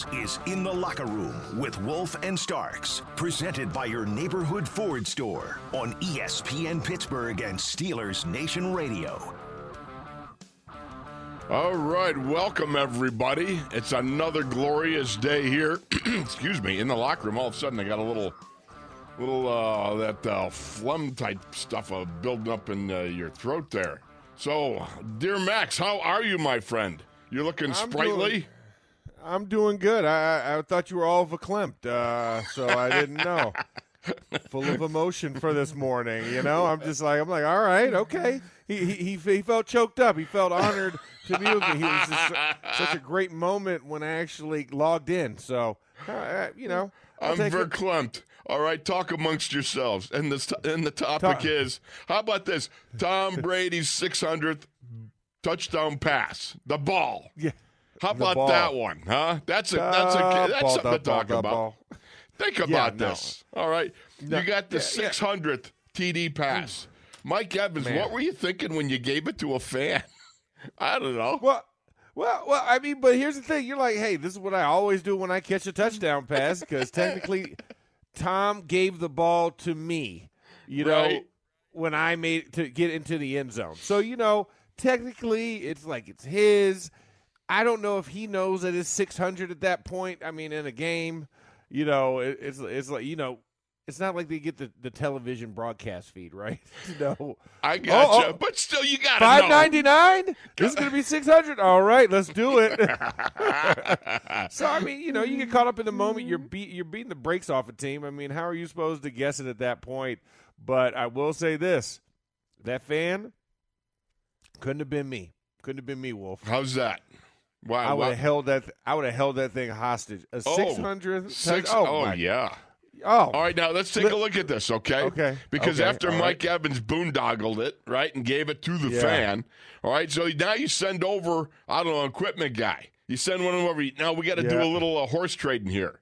This is In the Locker Room with Wolf and Starks, presented by your neighborhood Ford store on ESPN Pittsburgh and Steelers Nation Radio. All right, welcome everybody. It's another glorious day here. Excuse me, in the locker room. All of a sudden, I got a little, little uh, that uh, phlegm type stuff uh, building up in uh, your throat there. So, dear Max, how are you, my friend? You're looking I'm sprightly. doing- I'm doing good. I I, I thought you were all verklempt, uh, so I didn't know. Full of emotion for this morning, you know. I'm just like I'm like, all right, okay. He he he, felt choked up. He felt honored to be with me. He was just such a great moment when I actually logged in. So, uh, you know, I'll I'm verklempt. All right, talk amongst yourselves. And the and the topic is how about this? Tom Brady's 600th touchdown pass, the ball. Yeah. How about ball. that one, huh? That's a that's a Uh, that's ball, something to talk ball, about. Think Yeah, about no. this. All right, No, you got the yeah, yeah. 600th TD pass. Mike Evans, Man. what were you thinking when you gave it to a fan? I don't know. Well, well, well. I mean, but here's the thing. You're like, hey, this is what I always do when I catch a touchdown pass because technically, Tom gave the ball to me. You know, Right. when I made to get into the end zone. So you know, technically, it's like it's his. I don't know if he knows that it's 600 at that point. I mean, in a game, you know, it, it's it's like you know. It's not like they get the, the television broadcast feed, right? no. I got Oh, you, oh. but still, you got Five ninety nine. This is gonna be six hundred. All right, let's do it. so I mean, you know, you get caught up in the moment. You're beat. You're beating the brakes off a team. I mean, how are you supposed to guess it at that point? But I will say this: that fan couldn't have been me. Couldn't have been me, Wolf. How's that? Why? I would have held that. I would have held that thing hostage. A Oh, six hundred. Six, oh, oh my- yeah. Oh, All right, now let's take a look at this, okay? Okay, Because okay, after all Mike Evans boondoggled it, right, and gave it to the Yeah. fan, all right, so now you send over, I don't know, equipment guy. You send one over. Now we got to do a little uh, horse trading here.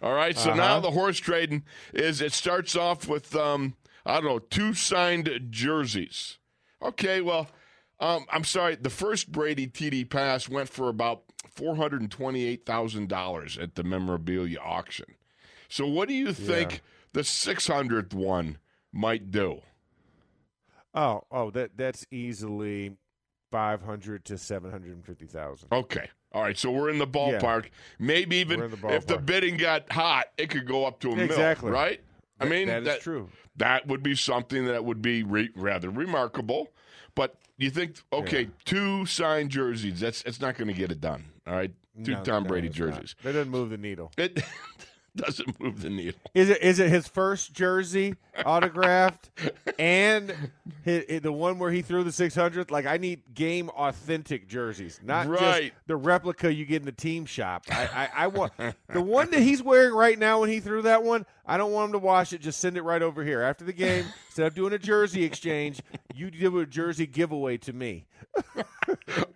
All right, so now Uh-huh. the horse trading is it starts off with, um, I don't know, two signed jerseys. Okay, well, um, I'm sorry, the first Brady TD pass went for about $428,000 at the memorabilia auction. So what do you think the 600th one might do? oh, oh. That that's easily five hundred to seven hundred and fifty thousand. Okay. All right, so we're in the ballpark. Maybe even the if the bidding got hot, it could go up to a mil, Exactly. right? I mean, that is true. That would be something that would be re- rather remarkable. But you think, okay, two signed jerseys, that's it's not going to get it done. All right, two No, Tom Brady it's not. jerseys. That doesn't move the needle. It doesn't move the needle. Is it is it his first jersey autographed and hi hi- the one where he threw the 600th? Like I need game authentic jerseys, not Right. just the replica you get in the team shop. I, I, I want the one that he's wearing right now when he threw that one. I don't want him to wash it. Just send it right over here after the game. Instead of doing a jersey exchange, you do a jersey giveaway to me.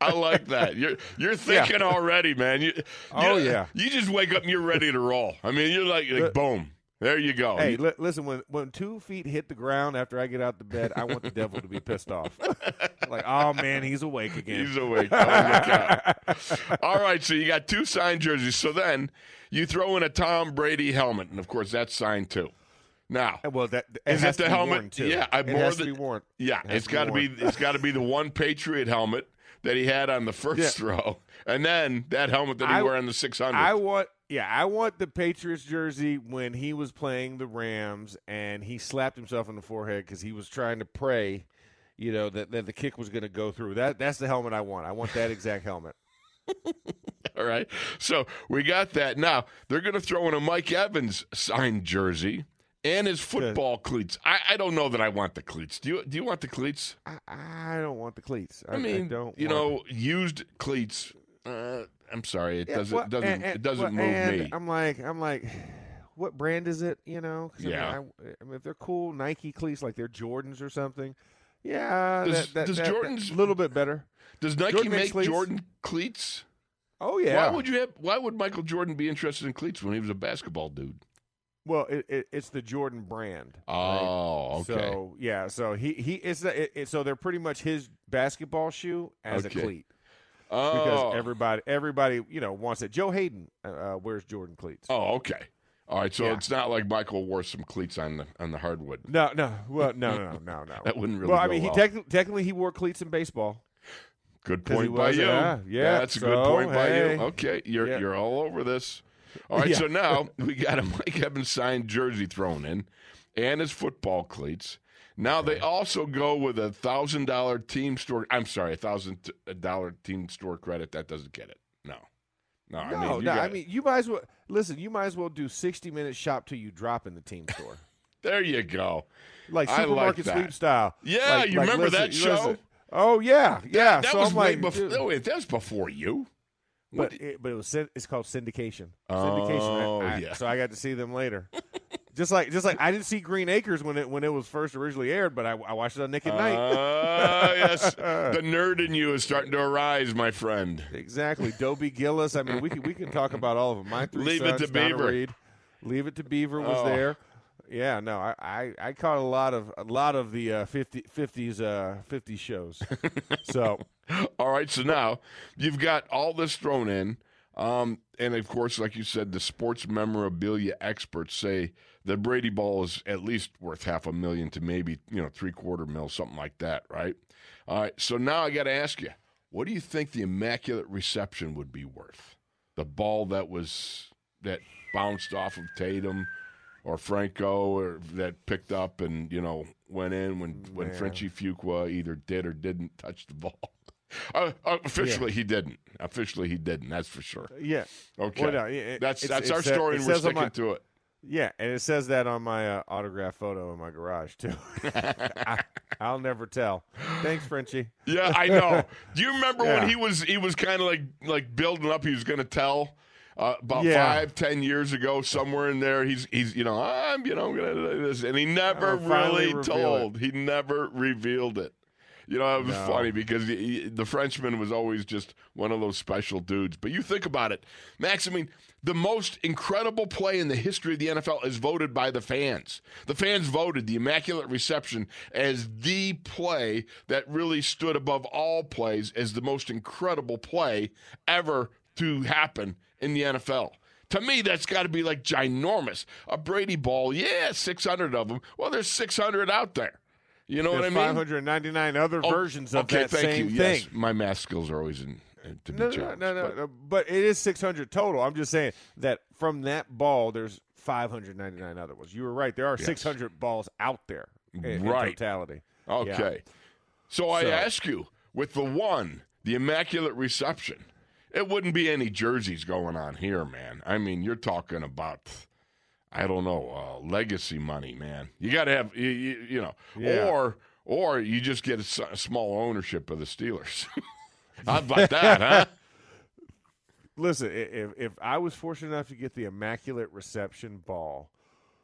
I like that. You're you're thinking already, man. You, Oh, you- yeah. You just wake up and you're ready to roll. I mean, you're like, like The- boom. There you go. Hey, listen, when when two feet hit the ground after I get out the bed, I want the devil to be pissed off. like, oh man, he's awake again. He's awake. Oh. All right, so you got two signed jerseys. So then you throw in a Tom Brady helmet, and of course that's signed too. Now, uh, well, that is it the helmet? too. Yeah, I more has than, to be worn. Yeah, It has it's to be got to be. It's got to be the one Patriot helmet that he had on the first Yeah. throw, and then that helmet that he I- wore on the six hundred. I want, yeah, I want the Patriots jersey when he was playing the Rams and he slapped himself on the forehead because he was trying to pray, you know, that, that the kick was going to go through. That that's the helmet I want. I want that exact helmet. All right. So we got that. Now they're going to throw in a Mike Evans signed jersey, and his football cleats. I, I don't know that I want the cleats. Do you? Do you want the cleats? I, I don't want the cleats. I, I mean, don't. you know, used cleats. Uh, I'm sorry, it Yeah, doesn't well, doesn't and- and- it doesn't well, move me. I'm like, I'm like, what brand is it? You know? Yeah. I mean, I, I mean, if they're cool Nike cleats, like they're Jordans or something, yeah, Does- that, that, does that- Jordan's- a little bit better. Does Nike Jordan make cleats. Jordan cleats? Oh yeah. Why would you have? Why would Michael Jordan be interested in cleats when he was a basketball dude? Well, it, it, it's the Jordan brand. right? Oh, okay. So yeah, so he he it's the, it, it, so they're pretty much his basketball shoe as Okay. a cleat oh, because everybody everybody you know wants it. Joe Haden uh, uh, wears Jordan cleats. oh, okay. All right, so Yeah. it's not like Michael wore some cleats on the on the hardwood. No, no, well, no, no, no, no. That wouldn't really well, I mean, well. he technically technically he wore cleats in baseball. Good point by you. yeah, yeah, that's a good so, point by you. Okay, you're Yeah. you're all over this. All right, so now we got a Mike Evans signed jersey thrown in, and his football cleats. Now they also go with a thousand dollar team store. I'm sorry, a thousand dollar team store credit. That doesn't get it. No, no. I mean, you no. I mean, you might as well listen. You might as well do sixty minutes shop till you drop in the team store, there you go. like I like supermarket that. sweep style. Yeah, Like- you like, remember listen, that show? listen. Oh yeah, yeah. that so was like, before. wait, that was before you. but it, but it was it's called syndication. Oh, syndication. I- oh, I- yeah. So I got to see them later. just like just like I didn't see Green Acres when it when it was first originally aired, but I, I watched it on Nick at Night. Ah, yes, the nerd in you is starting to arise, my friend. Exactly. Dobie Gillis. I mean, we can we can talk about all of them. My three Leave it to Donna Beaver. Reed. Leave it to Beaver was Oh. there. Yeah, no, I, I, I caught a lot of a lot of the uh, 50, 50s uh, 50 shows. so All right, so now you've got all this thrown in. Um, and of course, like you said, the sports memorabilia experts say the Brady Ball is at least worth half a million to maybe, you know, three quarter mil, something like that, right? All right, so now I got to ask you, what do you think the Immaculate Reception would be worth? The ball that was, that bounced off of Tatum or Franco or that picked up and, you know, went in when, when Man. Frenchie Fuqua either did or didn't touch the ball. Uh, uh, officially, he didn't. Officially, he didn't. That's for sure. yeah, Okay, Well, no, it- that's that's our story, and we're sticking my- to it. Yeah, and it says that on my uh, autograph photo in my garage too. I, I'll never tell. Thanks, Frenchie. Yeah, I know. Do you remember when he was he was kind of like like building up? He was going to tell uh, about Yeah. five, ten years ago, somewhere in there. He's he's you know I'm you know I'm going to do this, and he never really told. He never revealed it. You know, it was No. funny because he- the Frenchman was always just one of those special dudes. But you think about it, Max. I mean, the most incredible play in the history of the NFL is voted by the fans. The fans voted the Immaculate Reception as the play that really stood above all plays as the most incredible play ever to happen in the NFL. To me, that's got to be like ginormous. A Brady ball, yeah, 600 of them. Well, there's 600 out there. You know There's what I mean? 599 other Oh, versions of okay, that thank same you. thing. Yes, my math skills are always in, in to No, no, no, no, but- no, but it is 600 total. I'm just saying that from that ball, there's 599 other ones. You were right. There are Yes. 600 balls out there in, in Right. totality. Okay. So I So- ask you, with the one, the Immaculate Reception, it wouldn't be any jerseys going on here, man. I mean, you're talking about, I don't know, uh, legacy money, man. You got to have, you, you, you know, Yeah. or or you just get a, s- a small ownership of the Steelers. How about that, huh? Listen, if if I was fortunate enough to get the immaculate reception ball,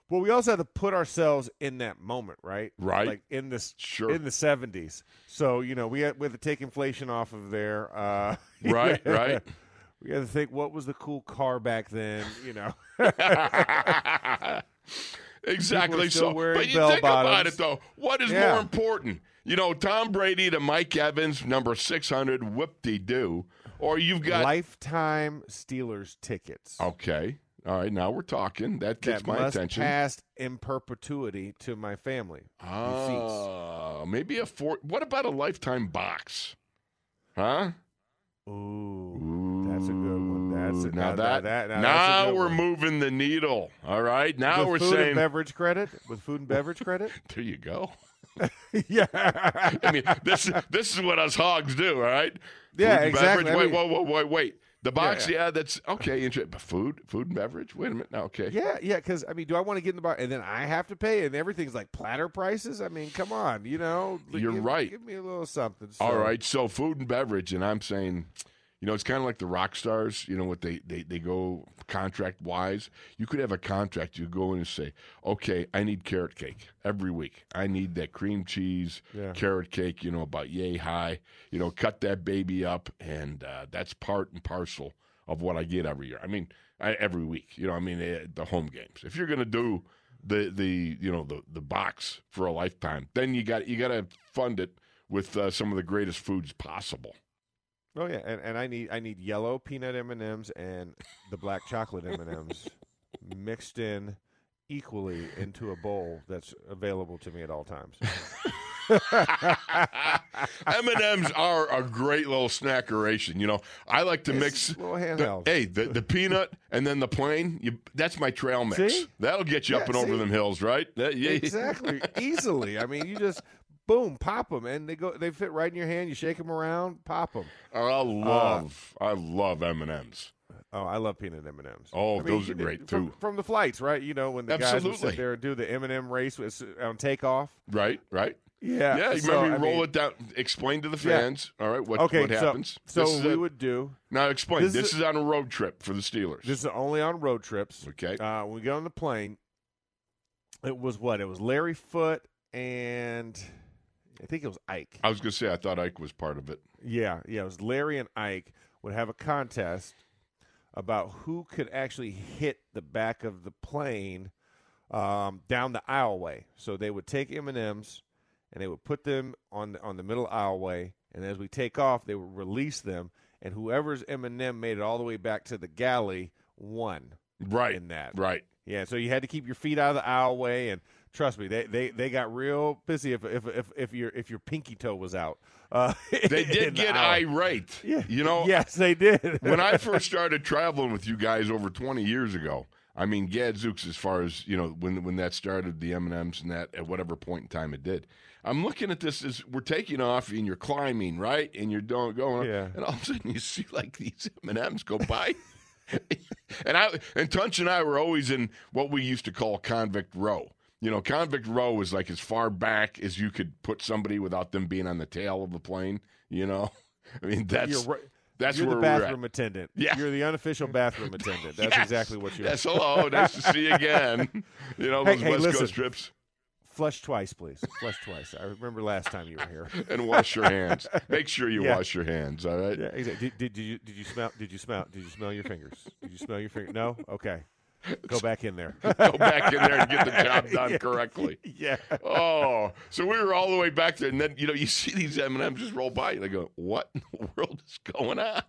well, we also had to put ourselves in that moment, right? Right. Like in this Sure. in the seventies. So you know, we had we had to take inflation off of there. Uh, Right, right. We had to think what was the cool car back then. You know. exactly. So, but you think about it though. What is Yeah. more important? You know, Tom Brady to Mike Evans, number six hundred, whoop de doo, or you've got lifetime Steelers tickets okay. All right, now we're talking. That gets that my must attention. pass in perpetuity to my family. Receipts. Ah, maybe a four. What about a lifetime box? Huh? Ooh, that's a good one. That's a, now that, that, now, now we're one. moving the needle. All right, now with we're food saying and beverage credit with food and beverage credit. there you go. yeah, I mean, this this is what us hogs do. All right. Yeah, exactly. beverage. I Wait, mean- whoa, whoa, wait, wait. The box, Yeah. yeah, that's okay. Inter- but food, food and beverage. Wait a minute, now, okay. Yeah, yeah. Because I mean, do I want to get in the bar and then I have to pay and everything's like platter prices? I mean, come on, you know. You're give- right. Give me a little something. All so- right, so food and beverage, and I'm saying, you know, it's kind of like the rock stars. You know what they they they go contract wise. You could have a contract. You go in and say, okay, I need carrot cake every week. I need that cream cheese Yeah. carrot cake. You know about yay high. You know, cut that baby up, and uh, that's part and parcel of what I get every year. I mean, I, every week. You know, I mean eh, the home games. If you're gonna do the the you know the the box for a lifetime, then you got you got to fund it with uh, some of the greatest foods possible. Oh yeah, and, and I need I need yellow peanut M and M's and the black chocolate M and M's mixed in equally into a bowl that's available to me at all times. M and M's are a great little snackeration. You know, I like to mix. Little the- hey, the, the peanut and then the plain. You, that's my trail mix. See? That'll get you up Yeah, and over them hills, right? That- yeah, exactly, easily. I mean, you just boom, pop them, and they go. They fit right in your hand. You shake them around, pop them. I love, I love M and M's. Oh, I love peanut M and M's. Oh, those are great, too. From the flights, right? You know when the guys would sit there and do the M and m race with, on takeoff. Right, right. Yeah, Yeah, you so, remember you I roll mean- it down. Explain to the Yeah. fans. All right, what Okay, what happens? so so we a- would do. now explain. this This, is is, on a road trip for the Steelers. This is only on road trips. okay. Uh, when we get on the plane, it was what? It was Larry Foote and I think it was Ike. I was gonna say I thought Ike was part of it. Yeah, yeah. It was Larry and Ike would have a contest about who could actually hit the back of the plane um, down the aisleway. So they would take M and M's and they would put them on the, on the middle aisleway, and as we take off, they would release them, and whoever's M and M made it all the way back to the galley won Right. in that. Right. Yeah, so you had to keep your feet out of the aisleway, and trust me, they they, they got real busy if if if, if your if your pinky toe was out. Uh, They did get aisle. irate. Yeah. You know, yes, they did. when I first started traveling with you guys over 20 years ago, I mean, Gadzooks, as far as you know, when when that started, the M and M's and that at whatever point in time it did. I'm looking at this as we're taking off and you're climbing right, and you're doing going, Yeah. and all of a sudden you see like these M and M's go by. and I and Tunch and I were always in what we used to call convict row. You know, convict row was like as far back as you could put somebody without them being on the tail of the plane. You know, I mean that's You're right. that's You're where the we're at. bathroom attendant. Yeah. You're the unofficial bathroom attendant. That's Yes. exactly what you are. Yes, hello. Nice to see you again. You know, Hey, those hey, West listen. Coast trips. Flush twice, please. Flush twice. I remember last time you were here. And wash your hands. Make sure you Yeah. wash your hands, all right? Yeah, exactly. Did, did, did you did you smell did you smell did you smell your fingers? Did you smell your finger? No. Okay. Go back in there. Go back in there and get the job done Yeah. correctly. yeah. Oh, so we were all the way back there, and then you know you see these M and M's just roll by, and I go, "What in the world is going on?"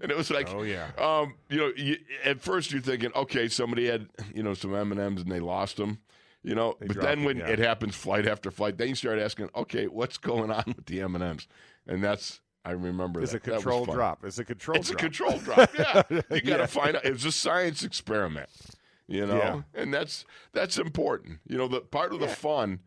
And it was like, Oh yeah. um, you know, you, at first you're thinking, okay, somebody had you know some M and M's and they lost them, you know. They but then when yeah. it happens, flight after flight, then you start asking, okay, what's going on with the M and M's? And that's I remember It's a that. That was controlled fun. drop. It's a control drop. It's drop. a control drop. Yeah, you got to Yeah. find out. It's a science experiment, you know, Yeah. and that's that's important. You know, the part of the fun.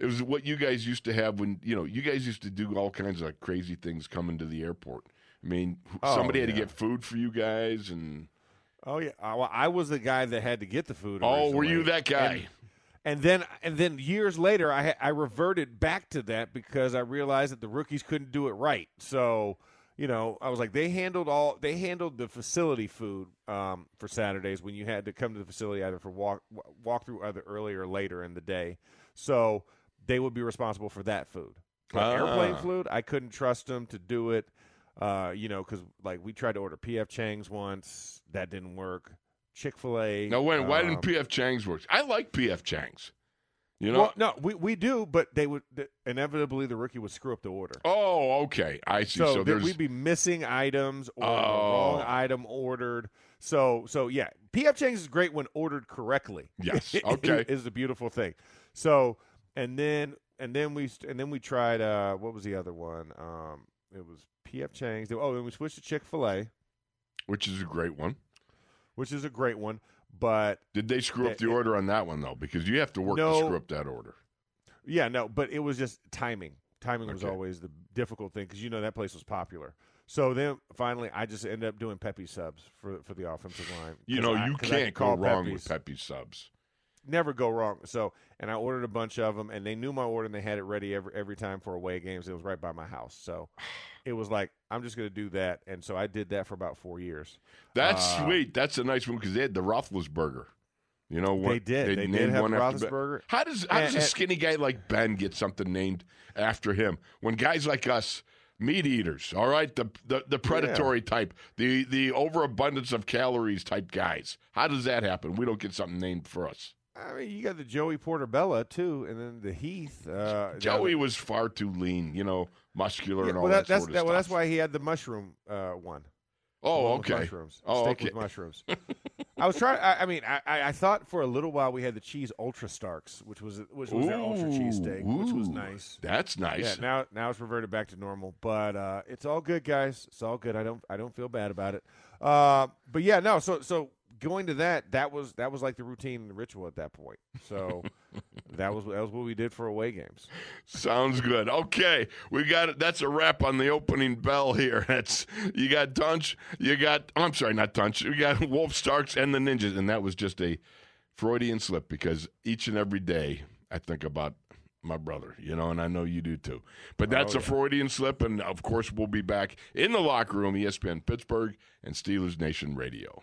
It was what you guys used to have when you know you guys used to do all kinds of crazy things coming to the airport. I mean, Oh, somebody had to get food for you guys, and Oh yeah. Uh, well, I was the guy that had to get the food. oh, were you that guy? And then, and then years later, I I reverted back to that because I realized that the rookies couldn't do it right. So, you know, I was like, they handled all they handled the facility food um, for Saturdays when you had to come to the facility either for walk walk through either early or later in the day. So they would be responsible for that food. Ah. airplane food, I couldn't trust them to do it. Uh, you know, because like we tried to order PF Chang's once, that didn't work. Chick Fil A. Now, when why um, didn't PF Chang's work? I like PF Chang's. You know. well, no, we, we do, but they would inevitably the rookie would screw up the order. oh, okay. I see. So, So, we'd be missing items or the Oh. wrong item ordered. So so yeah, PF Chang's is great when ordered correctly. Yes, It okay. is a beautiful thing. So and then and then we and then we tried uh what was the other one? Um, it was PF Chang's. Oh, and we switched to Chick Fil A, which is a great one. Which is a great one. But Did they screw up the it- order on that one though? Because you have to work to No. screw up that order. yeah, no, but it was just timing. timing was always the difficult thing because you know that place was popular. So then finally, I just ended up doing Pepe subs for for the offensive line. You know, I- you 'cause I could can't go call wrong Pepe's. with Pepe subs. Never go wrong. So, and I ordered a bunch of them, and they knew my order, and they had it ready every every time for away games. It was right by my house, so it was like I'm just going to do that, and so I did that for about four years. That's Uh, sweet. That's a nice one because they had the Roethlisberger. You know what? They did. They did named have one after. Roethlisberger. How does how does And- a skinny guy like Ben get something named after him? When guys like us, meat eaters, all right, the the, the predatory type, the the overabundance of calories type guys, how does that happen? We don't get something named for us. I mean, you got the Joey Portabella too, and then the Heath. Uh, Joey was far too lean, you know, muscular Yeah, and all well, that, that's sort of that, well, that's why he had the mushroom uh, one. Oh, okay. Mushrooms. Oh, Steak okay. with mushrooms. I was trying. I, I mean, I, I thought for a little while we had the cheese ultra starks, which was which was their ultra cheese steak, which was nice. That's nice. Yeah, now now it's reverted back to normal, but uh, it's all good, guys. It's all good. I don't I don't feel bad about it. Uh, but yeah, no. So so going to that that was that was like the routine and the ritual at that point. So that was that was what we did for away games. Sounds good. Okay, we got it. That's a wrap on the opening bell here. That's you got Dunch, you got. Oh, I'm sorry, not Dunch. You got Wolf Starks and the Ninjas, and that was just a Freudian slip because each and every day I think about my brother, you know, and I know you do too. But that's Oh, a. Freudian slip, and of course we'll be back in the locker room, ESPN Pittsburgh and Steelers Nation Radio.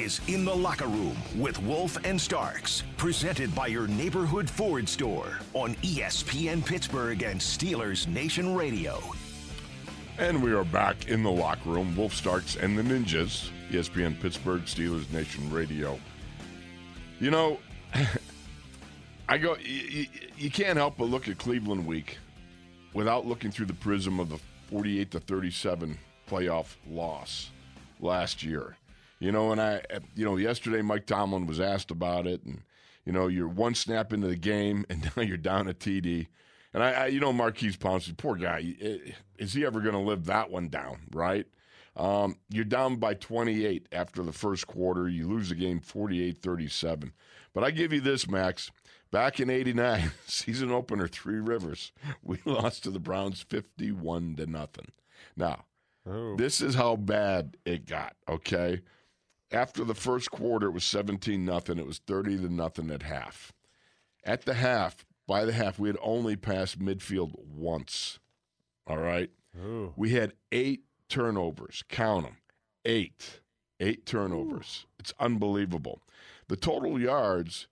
is In the Locker Room with Wolf and Starks, presented by your neighborhood Ford store on ESPN Pittsburgh and Steelers Nation Radio. And we are back in the locker room. Wolf Starks and the Ninjas, ESPN Pittsburgh Steelers Nation Radio. You know, I go. You, you can't help but look at Cleveland week without looking through the prism of the 48 to 37 playoff loss last year. You know, and I, you know, yesterday Mike Tomlin was asked about it, and you know, you're one snap into the game, and now you're down a TD. And I, I you know, Maurkice Pouncey, poor guy, is he ever going to live that one down? Right? Um, you're down by 28 after the first quarter. You lose the game 48 37. But I give you this, Max. Back in 89, season opener, Three Rivers, we lost to the Browns 51 to nothing. Now, Oh, this is how bad it got, okay? After the first quarter, it was 17 nothing. It was 30 to nothing at half. At the half, by the half, we had only passed midfield once. All right? Ooh. We had eight turnovers. Count them. Eight. Eight turnovers. It's unbelievable. The total yards,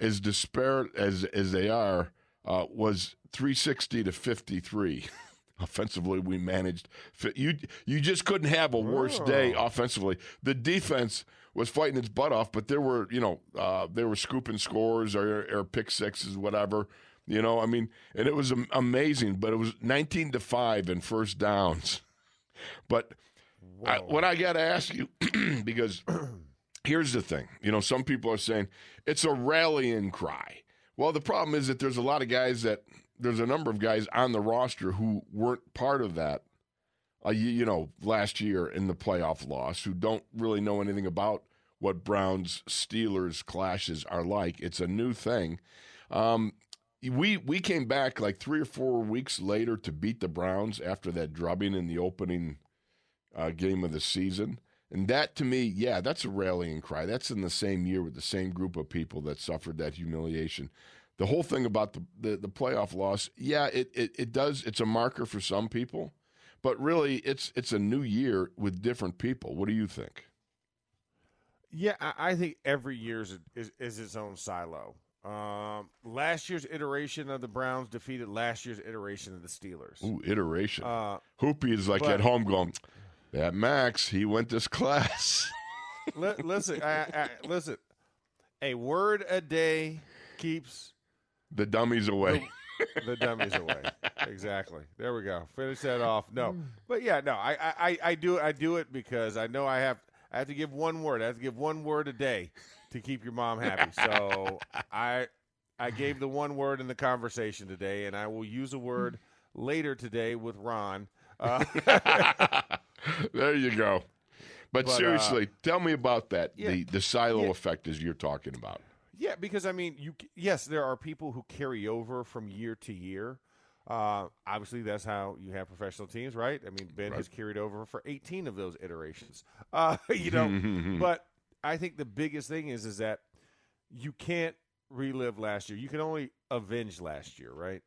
as disparate as as they are, uh, was 360 to 53. Offensively, we managed. You you just couldn't have a worse day offensively. The defense was fighting its butt off, but there were you know uh, they were scooping scores or, or pick sixes, whatever. You know, I mean, and it was amazing. But it was 19 to five in first downs. But I, what I got to ask you, because here's the thing, you know, some people are saying it's a rallying cry. Well, the problem is that there's a lot of guys that there's a number of guys on the roster who weren't part of that. Uh, you, know, last year in the playoff loss, who don't really know anything about what Browns Steelers clashes are like. It's a new thing. Um, we we came back like three or four weeks later to beat the Browns after that drubbing in the opening uh, game of the season. And that to me, yeah, that's a rallying cry. That's in the same year with the same group of people that suffered that humiliation. The whole thing about the, the, the playoff loss, yeah, it, it, it does. It's a marker for some people, but really, it's it's a new year with different people. What do you think? Yeah, I, I think every year is, is is its own silo. Um, last year's iteration of the Browns defeated last year's iteration of the Steelers. Ooh, iteration. Uh, Hoopy is like but- at home going, that Max, he went this class. li- listen, I, I, listen. A word a day keeps The dummies away. the dummies away. Exactly. There we go. Finish that off. No, but yeah, no. I, I, I do I do it because I know I have I have to give one word. I have to give one word a day to keep your mom happy. So I I gave the one word in the conversation today, and I will use a word later today with Ron. Uh, there you go. But, But, uh, seriously, tell me about that. yeah. the the silo Yeah. effect as you're talking about. Yeah, because I mean, you yes, there are people who carry over from year to year. Uh, obviously, that's how you have professional teams, right? I mean, Ben has carried over for 18 of those iterations. Uh, you know, but I think the biggest thing is is that you can't relive last year. You can only avenge last year, right?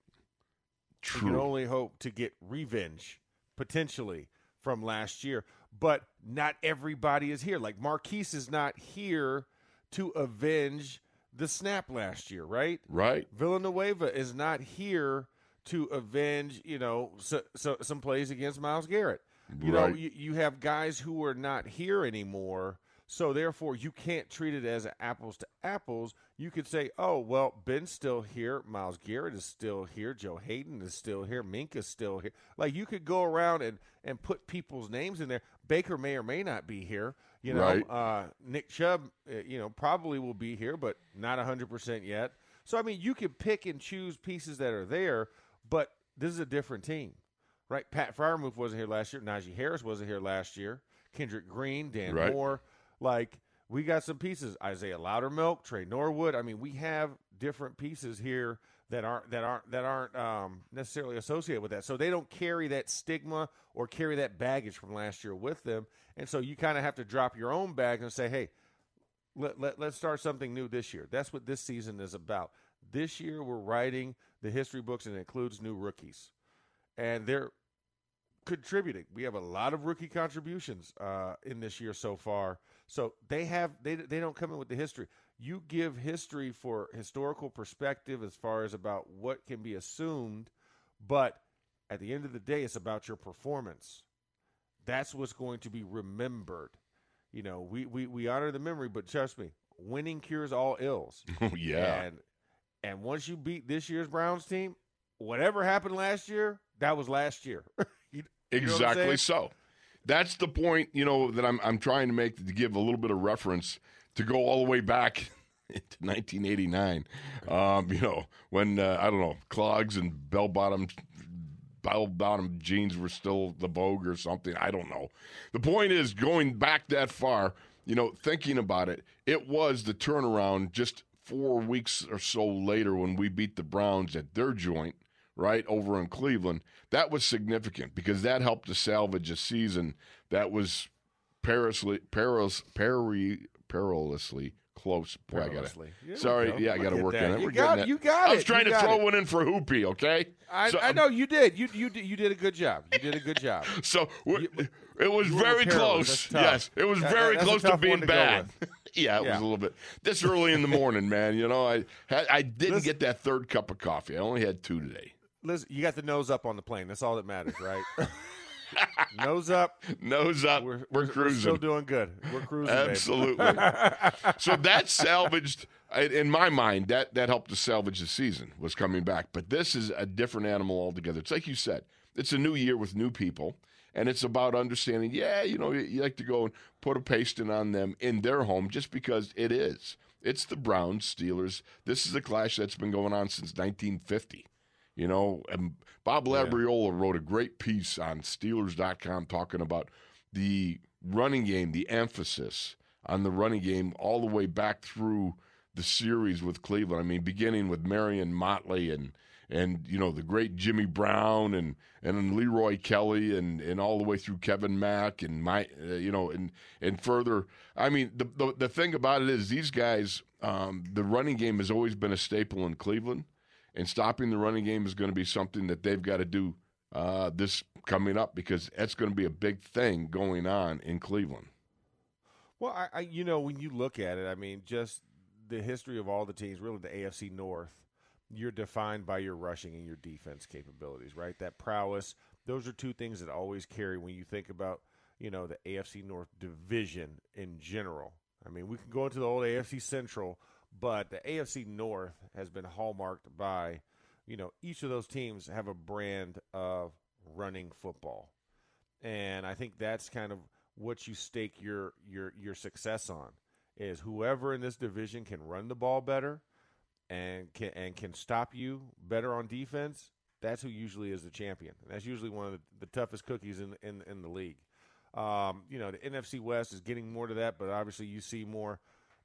True. You can only hope to get revenge potentially from last year, but not everybody is here. Like Maurkice is not here to avenge the snap last year, right? right? Villanueva is not here to avenge, you know, so, so, some plays against Myles Garrett. You know, you, you have guys who are not here anymore, so therefore you can't treat it as apples to apples. You could say, oh, well, Ben's still here, Myles Garrett is still here, Joe Haden is still here, Minkah's still here. Like you could go around and, and put people's names in there. Baker may or may not be here. You know, Right. uh, Nick Chubb, uh, you know, probably will be here, but not 100% yet. So, I mean, you can pick and choose pieces that are there, but this is a different team, right? Pat Freiermuth wasn't here last year. Najee Harris wasn't here last year. Kendrick Green, Dan Right. Moore. Like, we got some pieces. Isaiah Loudermilk, Tre Norwood. I mean, we have different pieces here that aren't that aren't that aren't um, necessarily associated with that. So they don't carry that stigma or carry that baggage from last year with them. And so you kind of have to drop your own bag and say, hey, let, let, let's start something new this year. That's what this season is about. This year, we're writing the history books and it includes new rookies. And they're contributing. We have a lot of rookie contributions uh, in this year so far. So they have they they don't come in with the history. You give history for historical perspective as far as about what can be assumed, but at the end of the day, it's about your performance. That's what's going to be remembered. You know, we, we, we honor the memory, but trust me, winning cures all ills. Oh yeah. And and once you beat this year's Browns team, whatever happened last year, that was last year. You- you know Exactly so. That's the point, you know, that I'm I'm trying to make to give a little bit of reference to go all the way back to 1989. Um, you know, when uh, I don't know, clogs and bell bottom bell bottom jeans were still the vogue or something. I don't know. The point is going back that far, you know, thinking about it, it was the turnaround just 4 weeks or so later when we beat the Browns at their joint right over in Cleveland, that was significant because that helped to salvage a season that was perilously, perilous, peri, perilously close. Boy, I gotta- Yeah, sorry, go. yeah, I got to work that. on it. You We're got- you it. got I was it. trying You to throw it. one in for Hoopy, okay? I, So- I know you did. You you did, you did a good job. You did a good job. So we're- it was very close. Yes, it was That- very close to being to bad. yeah, it was a little bit. This early in the morning, man. You know, I I didn't Listen- get that third cup of coffee. I only had two today. Listen, you got the nose up on the plane. That's all that matters, right? nose up. Nose up. We're, We're, we're, cruising. still doing good. We're cruising. Absolutely. so that salvaged, in my mind, that that helped to salvage the season was coming back. But this is a different animal altogether. It's like you said, it's a new year with new people, and it's about understanding. Yeah, you know, you, you like to go and put a pasting on them in their home just because it is. It's the Browns, Steelers. This is a clash that's been going on since 1950. You know, and Bob Labriola wrote a great piece on Steelers.com talking about the running game, the emphasis on the running game all the way back through the series with Cleveland. I mean, beginning with Marion Motley and and you know the great Jimmy Brown and and Leroy Kelly and and all the way through Kevin Mack and my uh, you know and and further. I mean, the the, the thing about it is these guys, um, the running game has always been a staple in Cleveland and stopping the running game is going to be something that they've got to do uh, this coming up because that's going to be a big thing going on in Cleveland. Well, I, I, you know, when you look at it, I mean, just the history of all the teams, really the AFC North, you're defined by your rushing and your defense capabilities, right? That prowess. Those are two things that always carry when you think about, you know the AFC North division in general. I mean, we can go into the old AFC Central, but the AFC North has been hallmarked by, you know, each of those teams have a brand of running football, and I think that's kind of what you stake your your your success on is whoever in this division can run the ball better and can and can stop you better on defense. That's who usually is the champion. And That's usually one of the, the toughest cookies in in, in the league. Um, you know, the NFC West is getting more to that, but obviously you see more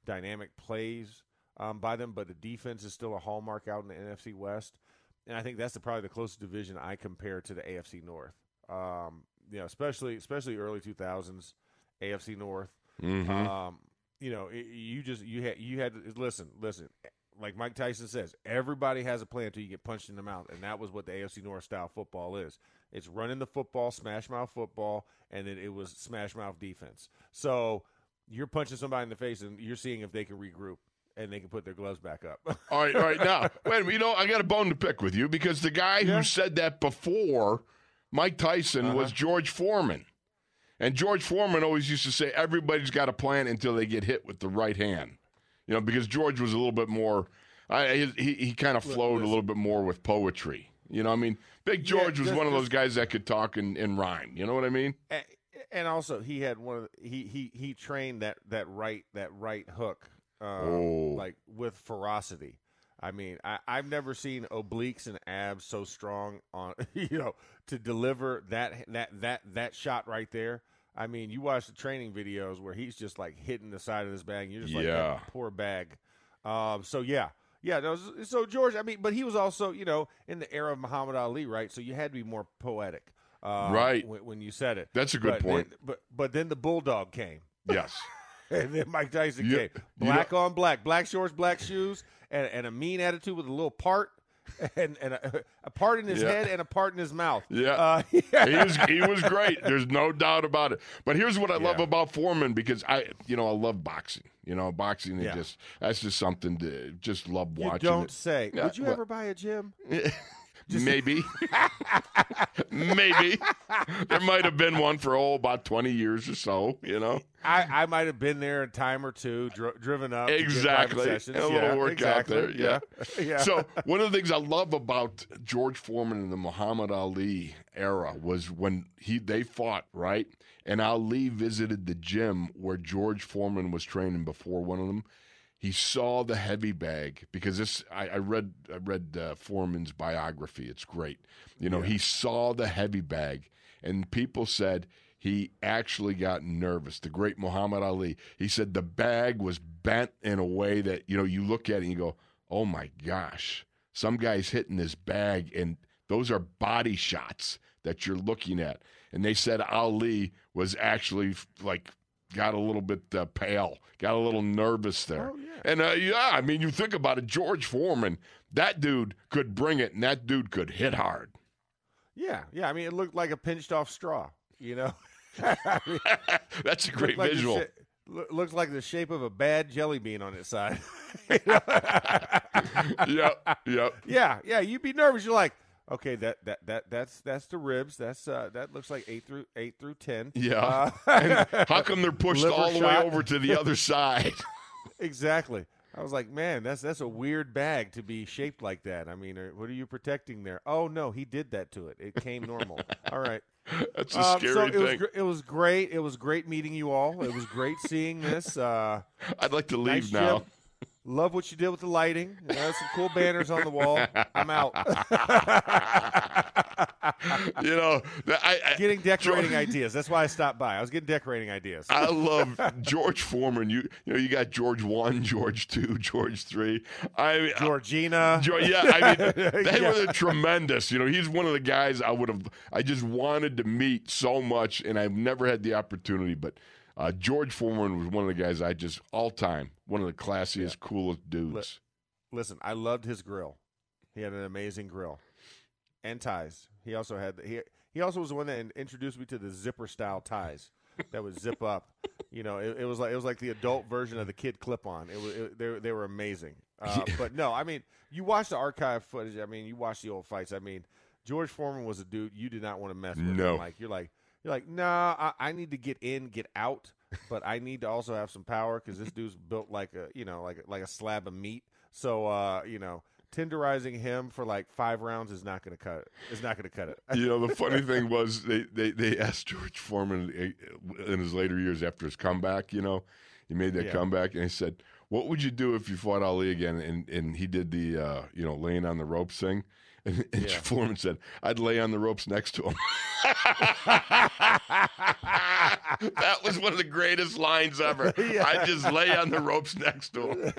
dynamic plays um, by them. But the defense is still a hallmark out in the NFC West, and I think that's the, probably the closest division I compare to the AFC North. Um, you know, especially especially early two thousands AFC North. Mm-hmm. Um, you know, it, you just you had you had to listen, listen. Like Mike Tyson says, everybody has a plan until you get punched in the mouth, and that was what the AFC North style football is. It's running the football, smash mouth football, and then it was smash mouth defense. So you're punching somebody in the face, and you're seeing if they can regroup and they can put their gloves back up. All right, all right. Now, wait minute. You know, I got a bone to pick with you because the guy Yeah. who said that before Mike Tyson was Uh-huh. George Foreman. And George Foreman always used to say, everybody's got a plan until they get hit with the right hand. You know, because George was a little bit more, I, he, he kind of flowed a little bit more with poetry. You know, I mean, Big Yeah, George was one of those guys that could talk and, and rhyme. You know what I mean? And also he had one of the, he he he trained that that right that right hook um, Oh. like with ferocity i mean I, i've never seen obliques and abs so strong on you know to deliver that that that that shot right there i mean you watch the training videos where he's just like hitting the side of this bag and you're just like Yeah. poor bag um so yeah yeah, no, so George, I mean, but he was also, you know, in the era of Muhammad Ali, right? So you had to be more poetic, uh, Right. When, when you said it. That's a good But point. then- but but then the bulldog came, Yes. and then Mike Tyson You- came, you black on black, black shorts, black shoes, and, and a mean attitude with a little part, and and a, a part in his Yeah. head and a part in his mouth. Yeah. uh, he was he was great. There's no doubt about it. But here's what I love about Foreman because I you know I love boxing. You know boxing is Yeah. just that's just something to just love you watching. don't it. say. Yeah, Would you ever buy a gym? Maybe, maybe there might have been one for oh about twenty years or so. You know I, I might have been there a time or two, dri- driven up. to get private exactly a little yeah, workout exactly. there. Yeah. yeah. So one of the things I love about George Foreman and the Muhammad Ali era was when he they fought right, and Ali visited the gym where George Foreman was training before one of them. He saw the heavy bag because this I, I read I read uh, Foreman's biography. It's great. You know, he saw the heavy bag, and people said he actually got nervous. The great Muhammad Ali. He said the bag was bent in a way that you know you look at it and you go, "Oh my gosh!" Some guy's hitting this bag, and those are body shots that you're looking at. And they said Ali was actually like got a little bit uh, pale, got a little nervous there. Oh, yeah. And uh, yeah, I mean, you think about it, George Foreman, that dude could bring it, and that dude could hit hard. yeah, yeah. I mean, it looked like a pinched off straw. You know, I mean, That's a great like visual. loo- looks like the shape of a bad jelly bean on its side. yep, yep. Yeah, yeah. You'd be nervous. You're like, okay, that that that that's that's the ribs. That's uh that looks like eight through eight through ten. Yeah. Uh, And how come they're pushed all the shot. way over to the other side? exactly. I was like, man, that's that's a weird bag to be shaped like that. I mean, uh, what are you protecting there? Oh no, he did that to it. It came normal. all right. That's a Um, scary so it was thing. gr- it was great. It was great meeting you all. It was great seeing this. Uh, I'd like to leave nice now. Love what you did with the lighting. Uh, some cool banners on the wall. I'm out. You know, I, I, getting decorating George- ideas. That's why I stopped by. I was getting decorating ideas. I love George Foreman. You you know you got George one, George two, George three. I Georgina. Jo- yeah, I mean they Yeah. were tremendous. You know, he's one of the guys I would have. I just wanted to meet so much, and I've never had the opportunity. But uh, George Foreman was one of the guys I just all time one of the classiest, coolest dudes. Listen, I loved his grill. He had an amazing grill and ties. He also had he he also was the one that introduced me to the zipper style ties that would zip up. You know, it, it was like it was like the adult version of the kid clip on. It was it, they they were amazing. Uh, But no, I mean, you watch the archive footage. I mean, you watch the old fights. I mean, George Foreman was a dude you did not want to mess with. No. Like you're like You're like, nah, I, I need to get in, get out, but I need to also have some power because this dude's built like a you know like a, like a slab of meat. So uh, you know, tenderizing him for like five rounds is not going to cut it. Is not going to cut it. You know, the funny thing was they, they, they asked George Foreman in his later years after his comeback, you know, he made that Yeah. comeback and he said, what would you do if you fought Ali again? And, and he did the, uh, you know, laying on the ropes thing. And, and Yeah. Foreman said, I'd lay on the ropes next to him. that was one of the greatest lines ever. I'd just lay on the ropes next to him.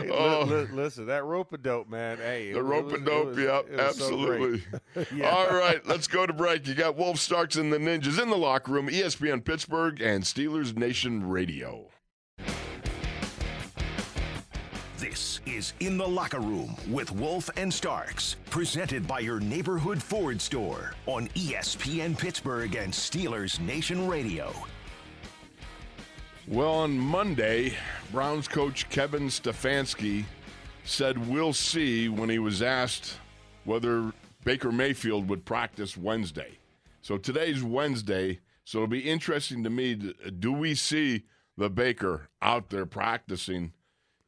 Hey, Oh. li- listen, that rope a dope, man. Hey, The rope it and was- it dope, yep, was so absolutely. Yeah. All right, let's go to break. You got Wolf Starks and the Ninjas in the locker room, ESPN Pittsburgh and Steelers Nation Radio. This is In the Locker Room with Wolf and Starks, presented by your neighborhood Ford store on ESPN Pittsburgh and Steelers Nation Radio. Well, on Monday, Browns coach Kevin Stefanski said we'll see when he was asked whether Baker Mayfield would practice Wednesday. So today's Wednesday, so it'll be interesting to me. Do we see the Baker out there practicing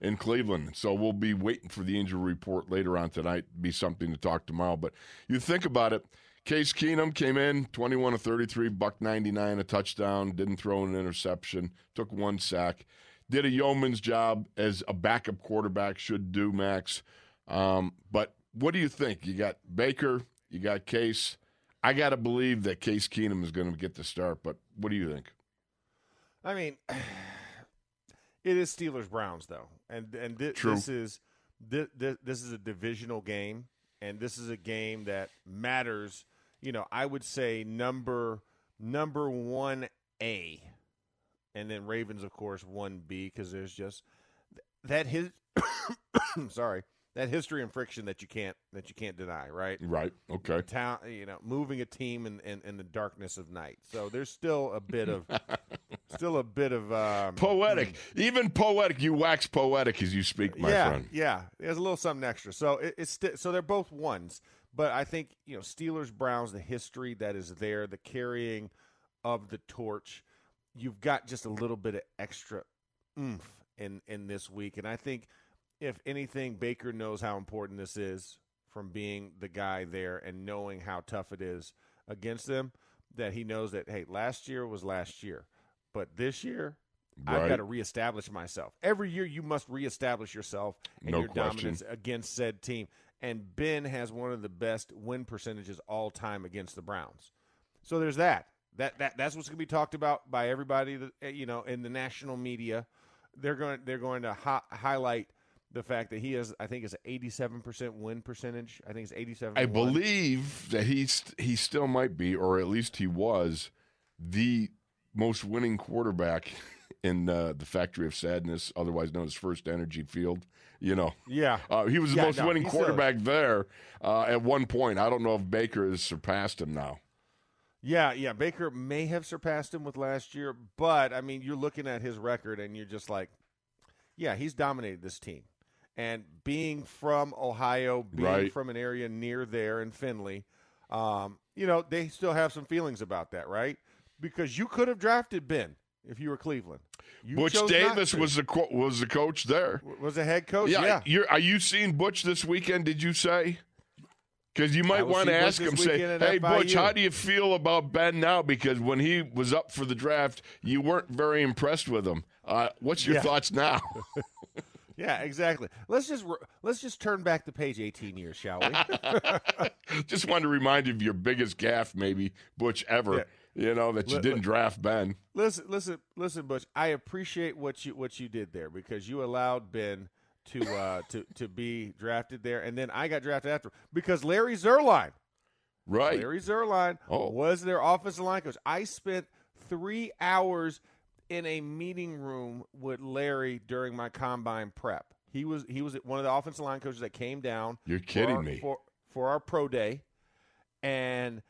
in Cleveland? So we'll be waiting for the injury report later on tonight. Be something to talk tomorrow. But you think about it. Case Keenum came in 21 to 33, buck 99, a touchdown, didn't throw an interception, took one sack, did a yeoman's job as a backup quarterback should do, Max. Um, but what do you think? You got Baker, you got Case. I got to believe that Case Keenum is going to get the start, but what do you think? I mean, it is Steelers Browns though, and and True. this is this, this is a divisional game, and this is a game that matters. You know, I would say number number one A, and then Ravens, of course, one B because there's just that his sorry that history and friction that you can't that you can't deny, right? Right. Okay. town, you know, moving a team in, in, in the darkness of night. So there's still a bit of, still a bit of um, Poetic. Even poetic. You wax poetic as you speak, my yeah, friend. yeah. Yeah. There's a little something extra. So it, it's sti- so they're both ones, but I think you know Steelers Browns, the history that is there, the carrying of the torch. You've got just a little bit of extra oomph in in this week, and I think if anything, Baker knows how important this is from being the guy there and knowing how tough it is against them. That he knows that hey, last year was last year, but this year I've got to reestablish myself. Every year you must reestablish yourself and No your question. dominance against said team. And Ben has one of the best win percentages all time against the Browns. So there's that. That that that's what's going to be talked about by everybody that you know in the national media. They're going they're going to hi- highlight the fact that he has I think it's an 87% win percentage. I think it's 87 I believe that he's he still might be, or at least he was, the most winning quarterback in uh, the Factory of Sadness, otherwise known as First Energy Field. You know, Yeah. uh, he was the Yeah, most no, winning he's a- quarterback there uh, at one point. I don't know if Baker has surpassed him now. Yeah, yeah. Baker may have surpassed him with last year, but I mean, you're looking at his record and you're just like, yeah, he's dominated this team. And being from Ohio, being Right. from an area near there in Findlay, um, you know, they still have some feelings about that, right? Because you could have drafted Ben if you were Cleveland. You Butch Davis was the co- was the coach there. was a head coach. yeah, Yeah, You're, are you seeing Butch this weekend? Did you say? Because you might want to ask him, say, "Hey, Butch, how do you feel about Ben now? Because when he was up for the draft, you weren't very impressed with him. Uh, what's your Yeah. thoughts now?" yeah, exactly. Let's just re- let's just turn back the page 18 years, shall we? Just wanted to remind you of your biggest gaffe, maybe Butch ever. Yeah. You know that you Let- didn't draft Ben. Listen, listen, listen, Butch. I appreciate what you what you did there because you allowed Ben to uh, to to be drafted there, and then I got drafted after because Larry Zierlein, Right. Larry Zierlein Oh. was their offensive line coach. I spent three hours in a meeting room with Larry during my combine prep. He was he was one of the offensive line coaches that came down. You're for kidding our- me. for for our pro day, and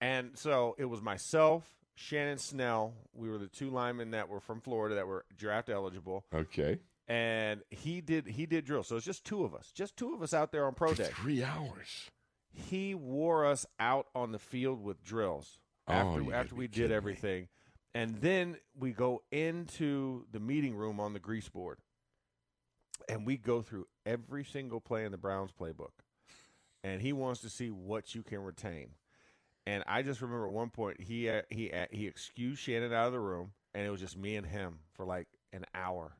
and so it was myself, Shannon Snell. We were the two linemen that were from Florida that were draft eligible, Okay. and he did he did drill. So it's just two of us, just two of us out there on pro For day. three hours. he wore us out on the field with drills Oh, after gotta after we did me. And then we go into the meeting room on the grease board, and we go through every single play in the Browns playbook, and he wants to see what you can retain. And I just remember at one point he uh, he uh, he excused Shannon out of the room, and it was just me and him for like an hour.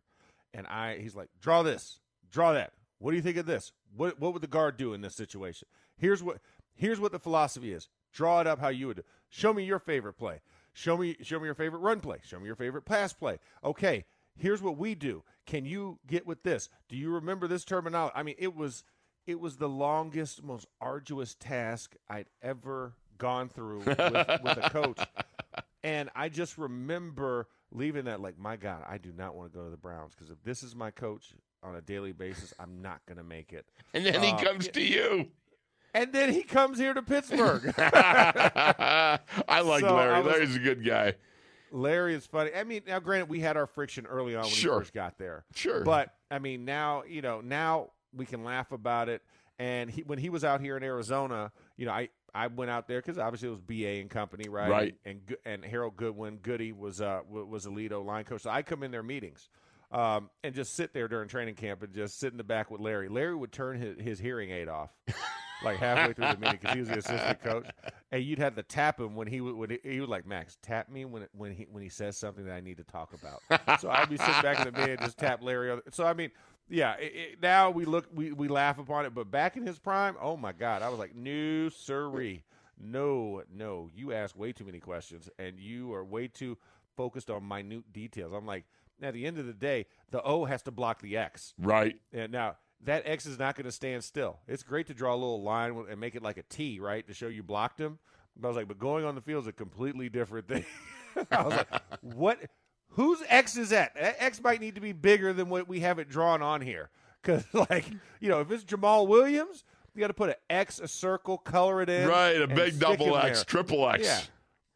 And I he's like, draw this, draw that. What do you think of this? What what would the guard do in this situation? Here's what here's what the philosophy is. Draw it up how you would do. Show me your favorite play. Show me show me your favorite run play. Show me your favorite pass play. Okay, here's what we do. Can you get with this? Do you remember this terminology? I mean, it was it was the longest, most arduous task I'd ever gone through with, with a coach. And I just remember leaving that like, my God, I do not want to go to the Browns because if this is my coach on a daily basis, I'm not going to make it. And then he Uh, comes to you. And then he comes here to Pittsburgh. I like So Larry. I was- Larry's a good guy. Larry is funny. I mean, now granted, we had our friction early on when Sure. he first got there. Sure. But I mean, now you know, now we can laugh about it. And he, when he was out here in Arizona, you know, I I went out there because obviously it was BA and company, right? Right. And and Harold Goodwin, Goody was uh was a lead O line coach. So I come in their meetings. Um, and just sit there during training camp and just sit in the back with Larry. Larry would turn his, his hearing aid off, like halfway through the meeting because he was the assistant coach, and you'd have to tap him when he would when he, he would like Max tap me when when he when he says something that I need to talk about. so I'd be sitting back in the meeting and just tap Larry. On, so I mean, yeah. It, it, now we look we we laugh upon it, but back in his prime, oh my god, I was like, no siree, no no. You ask way too many questions, and you are way too focused on minute details. I'm like, at the end of the day, the O has to block the X. Right. And now that X is not going to stand still. It's great to draw a little line and make it like a T, right, to show you blocked him. But I was like, but going on the field is a completely different thing. I was like, what? Whose X is that? That X might need to be bigger than what we have it drawn on here. Because, like, you know, if it's Jamal Williams, you got to put an X, a circle, color it in. Right. A big double X, there. triple X. Yeah,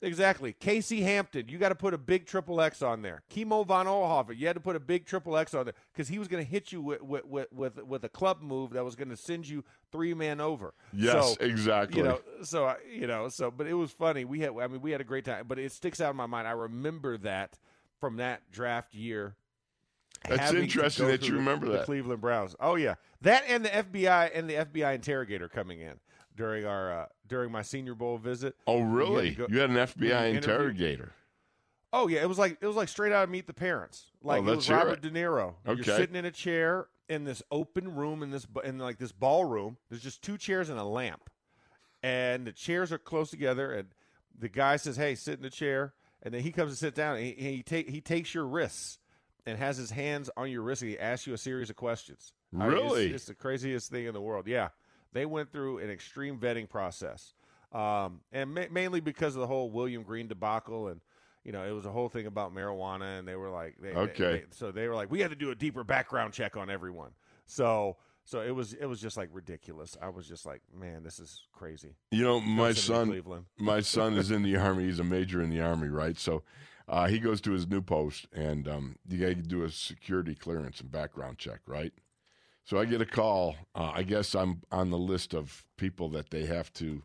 exactly. Casey Hampton, you got to put a big triple X on there. Kimo von Oelhoffen, you had to put a big triple X on there because he was going to hit you with with, with with with a club move that was going to send you three man over. Yes, so, exactly. You know, so you know, so but it was funny. We had, I mean, we had a great time. But it sticks out in my mind. I remember that from that draft year. That's interesting that you the- remember the that. Cleveland Browns. Oh yeah, that and the FBI and the FBI interrogator coming in during our uh, during my Senior Bowl visit. Oh, You had really? go- You had an FBI interrogator. Oh yeah, it was like it was like straight out of Meet the Parents. Like Oh, it was Robert it. De Niro. Okay. You're sitting in a chair in this open room in this in like this ballroom. There's just two chairs and a lamp, and the chairs are close together. And the guy says, "Hey, sit in the chair." And then he comes to sit down. And he he, take, he takes your wrists and has his hands on your wrist And he asks you a series of questions. I mean, it's- Really? it's, the craziest thing in the world. Yeah, they went through an extreme vetting process, um, and ma- mainly because of the whole William Green debacle and you know, it was a whole thing about marijuana, and they were like, they, they- Okay. they- so they were like, we had to do a deeper background check on everyone. So, so it was, it was just like ridiculous. I was just like, man, this is crazy. You know, my Don't send me to son, Cleveland. my son is in the army. He's a major in the army, right? So uh, he goes to his new post, and um, you got to do a security clearance and background check, right? So I get a call. Uh, I guess I'm on the list of people that they have to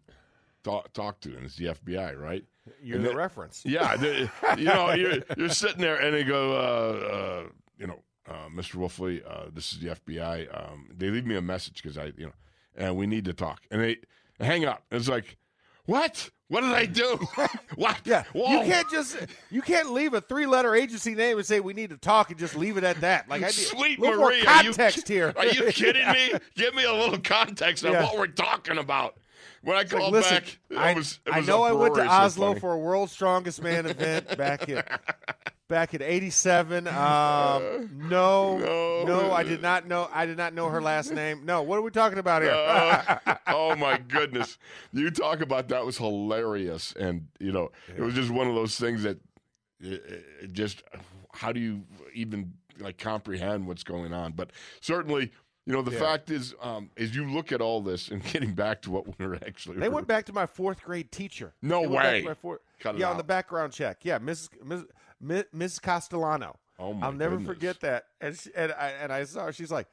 talk, talk to, and it's the FBI, right? You're And the then- reference. Yeah, they, you know, you're, you're sitting there, and they go, uh, uh, you know, uh, Mr. Wolfley, uh, this is the FBI. Um, they leave me a message because I, you know, and we need to talk, and they hang up. It's like, what? What did I do? what? Yeah, Whoa. you can't just you can't leave a three letter agency name and say we need to talk and just leave it at that. Like I need Sweet Marie, more are you context here. Are you kidding me? Give me a little context on Yeah. what we're talking about. When I Like, called listen, back, I, was, I know I went to Oslo funny. for a World's Strongest Man event back in back in '87. Um, no, No. no, I did not know. I did not know her last name. No, what are we talking about here? Uh, oh my goodness! You talk about that was hilarious, and you know it was just one of those things that it, it just how do you even like comprehend what's going on? But certainly, you know the Yeah. fact is, um, as you look at all this and getting back to what we were actually They went back to my fourth grade teacher. No They went back to way. four- Cut it yeah, on the background check. Yeah, Mrs. Mrs. Mi- Mrs. Castellano. Oh my I'll never goodness. forget that. And she, and I and I saw her. She's like,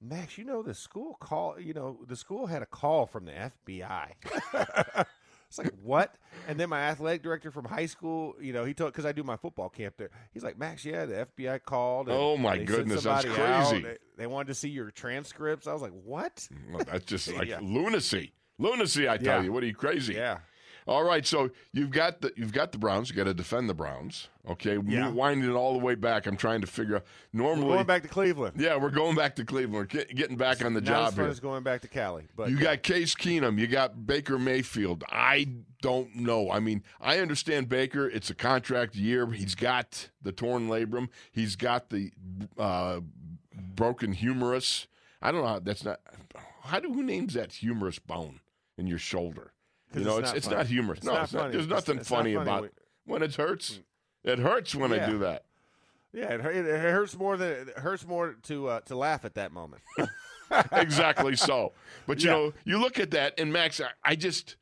Max, you know the school call. You know the school had a call from the FBI. it's like what? And then my athletic director from high school, you know, he told because I do my football camp there. He's like, Max, yeah, the FBI called. and Oh, my goodness, that's crazy. They, they wanted to see your transcripts. I was like, what? Well, that's just like Yeah. lunacy. Lunacy, I tell Yeah. you. What are you crazy? Yeah, All right, so you've got the you've got the Browns. You got to defend the Browns. Okay, Yeah. winding it all the way back. I'm trying to figure out. Normally, we're going back to Cleveland. yeah, we're going back to Cleveland. We're getting back on the Not job as fun here. as going back to Cali, but You yeah. got Case Keenum. You got Baker Mayfield. I don't know. I mean, I understand Baker. It's a contract year. He's got the torn labrum. He's got the uh, broken humerus. I don't know. How, that's not. How do who names that humerus bone in your shoulder? You know, it's it's not it's not humerus. It's no, not it's not, there's nothing funny funny about when- when it hurts. It hurts when I do that. yeah, it, it hurts more than it hurts more to uh, to laugh at that moment. exactly so. But you Yeah. know, you look at that, and Max, I, I just,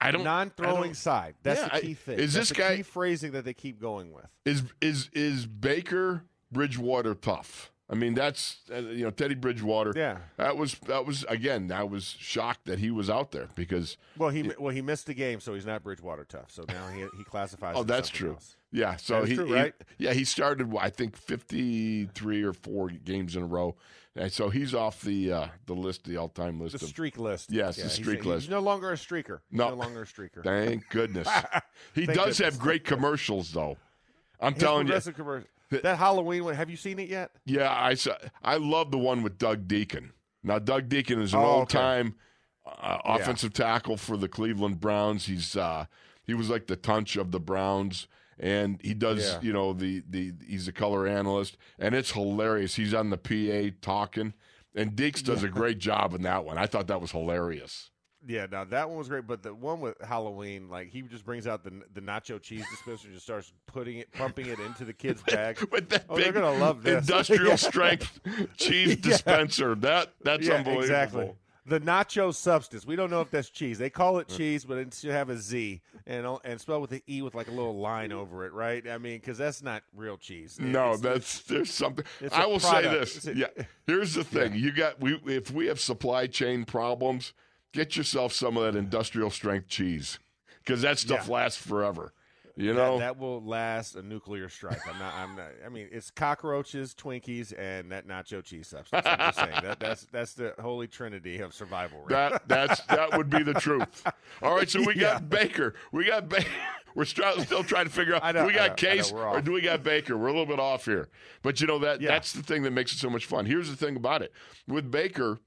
I don't. Non-throwing don't- side. That's Yeah, the I- key thing. is That's this the guy- key phrasing that they keep going with? Is is is Baker Bridgewater tough? I mean, that's uh, you know Teddy Bridgewater. Yeah. that was that was again. I was shocked that he was out there because Well, he well he missed the game, so he's not Bridgewater tough. So now he he classifies. oh, that's true. else. Yeah, so he, true, he- right? yeah he started I think fifty three or four games in a row, and so he's off the uh, the list, the all time list The of. streak list. Yes, the he's- streak he's, list. no longer a streaker. He's No. no longer a streaker. Thank goodness. he Thank does goodness. have great commercials though. I'm His telling you. progressive that Halloween one. Have you seen it yet? Yeah, I saw. I love the one with Doug Dieken. Now, Doug Dieken is an Oh, okay. old time uh, offensive tackle for the Cleveland Browns. He's uh, he was like the Tunch of the Browns, and he does Yeah. you know the the he's a color analyst, and it's hilarious. He's on the PA talking, and Deeks does a great job in that one. I thought that was hilarious. Yeah, now that one was great, but the one with Halloween, like he just brings out the the nacho cheese dispenser and just starts putting it, pumping it into the kid's bag. With that Oh, they're gonna love this. industrial strength cheese Yeah. dispenser. That that's yeah, unbelievable. exactly. The nacho substance. We don't know if that's cheese. They call it uh. cheese, but it should have a Z and uh, and spelled with an E with like a little line over it, right? I mean, because that's not real cheese. No, It's- that's there's something. I will product. say this. A- yeah, here's the thing. You got we if we have supply chain problems, get yourself some of that industrial strength cheese because that stuff Yeah. lasts forever. You know, that will last a nuclear strike. I'm not. I'm not. I mean, it's cockroaches, Twinkies, and that nacho cheese substance. I'm just saying that that's that's the holy trinity of survival. Right? that that's that would be the truth. All right, so we Yeah. got Baker. We got Baker. We're still trying to figure out know, do we got know, Case or do we got Baker? We're a little bit off here, but you know that Yeah. that's the thing that makes it so much fun. Here's the thing about it with Baker,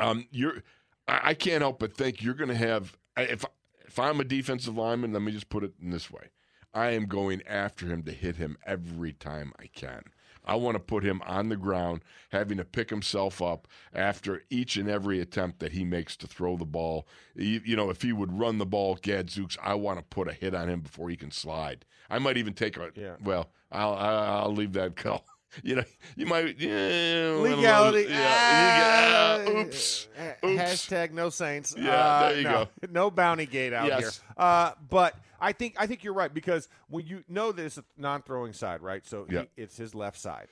um, you're I, I can't help but think you're going to have if if I'm a defensive lineman, let me just put it in this way: I am going after him to hit him every time I can. I want to put him on the ground, having to pick himself up after each and every attempt that he makes to throw the ball. You, you know, if he would run the ball, Gadzooks, I want to put a hit on him before he can slide. I might even take a. Yeah. Well, I'll I'll I'll leave that go. You know, you might yeah, Legality. Yeah, ah, yeah, oops. uh, Oops. Hashtag no saints. Yeah, Uh, there you no, go. No bounty gate out Yes. here. Uh, but I think I think you're right because when you know that it's a non-throwing side, right? So he- it's his left side.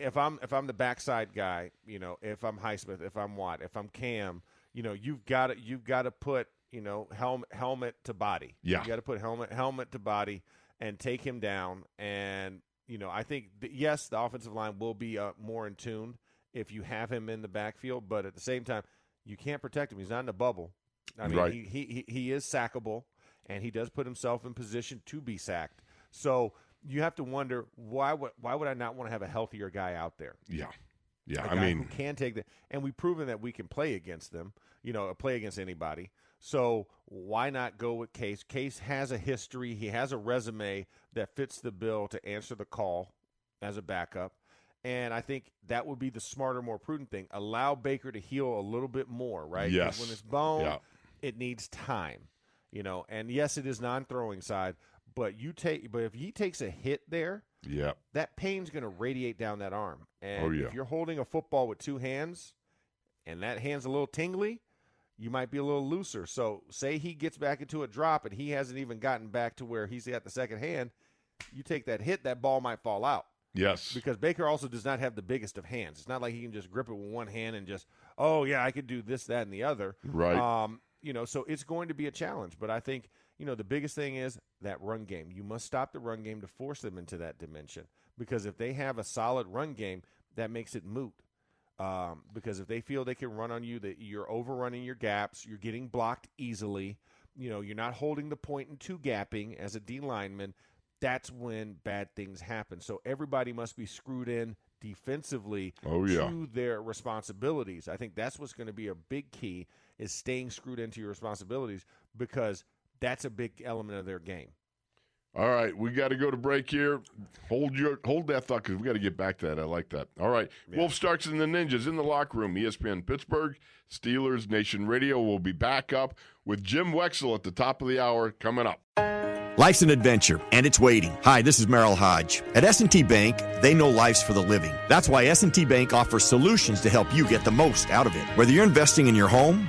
If I'm if I'm the backside guy, you know, if I'm Highsmith, if I'm Watt, if I'm Cam, you know, you've got to you've got to put you know helmet helmet to body. Yeah. you got to put helmet helmet to body and take him down. And you know, I think th- yes, the offensive line will be uh, more in tune if you have him in the backfield, but at the same time, you can't protect him. He's not in a bubble. I mean, Right. he, he he is sackable, and he does put himself in position to be sacked. So you have to wonder why would why would I not want to have a healthier guy out there? Yeah, yeah. I mean, who can take the and we've proven that we can play against them. You know, play against anybody. So why not go with Case? Case has a history. He has a resume that fits the bill to answer the call as a backup. And I think that would be the smarter, more prudent thing. Allow Baker to heal a little bit more, right? Yes. When it's bone, Yeah. it needs time. You know, and yes, it is non-throwing side, but you take, but if he takes a hit there, yeah, that pain's going to radiate down that arm. Oh, and Oh, yeah. if you're holding a football with two hands and that hand's a little tingly, you might be a little looser. So, say he gets back into a drop and he hasn't even gotten back to where he's at the second hand, you take that hit, that ball might fall out. Yes. Because Baker also does not have the biggest of hands. It's not like he can just grip it with one hand and just, oh yeah, I could do this, that, and the other. Right. Um, you know, so it's going to be a challenge. But I think, you know, the biggest thing is that run game. You must stop the run game to force them into that dimension. Because if they have a solid run game, that makes it moot. Um, because if they feel they can run on you, that you're overrunning your gaps, you're getting blocked easily, you know, you're not holding the point and two gapping as a D lineman, that's when bad things happen. So everybody must be screwed in defensively Oh, yeah. to their responsibilities. I think that's what's going to be a big key is staying screwed into your responsibilities because that's a big element of their game. All right, we got to go to break here. Hold your hold that thought because we got to get back to that. I like that. All right, Wolf Starks and the Ninjas in the locker room. ESPN Pittsburgh Steelers Nation Radio will be back up with Jim Wexell at the top of the hour coming up. Life's an adventure, and it's waiting. Hi, this is Merril Hoge. At S&T Bank, they know life's for the living. That's why S&T Bank offers solutions to help you get the most out of it. Whether you're investing in your home,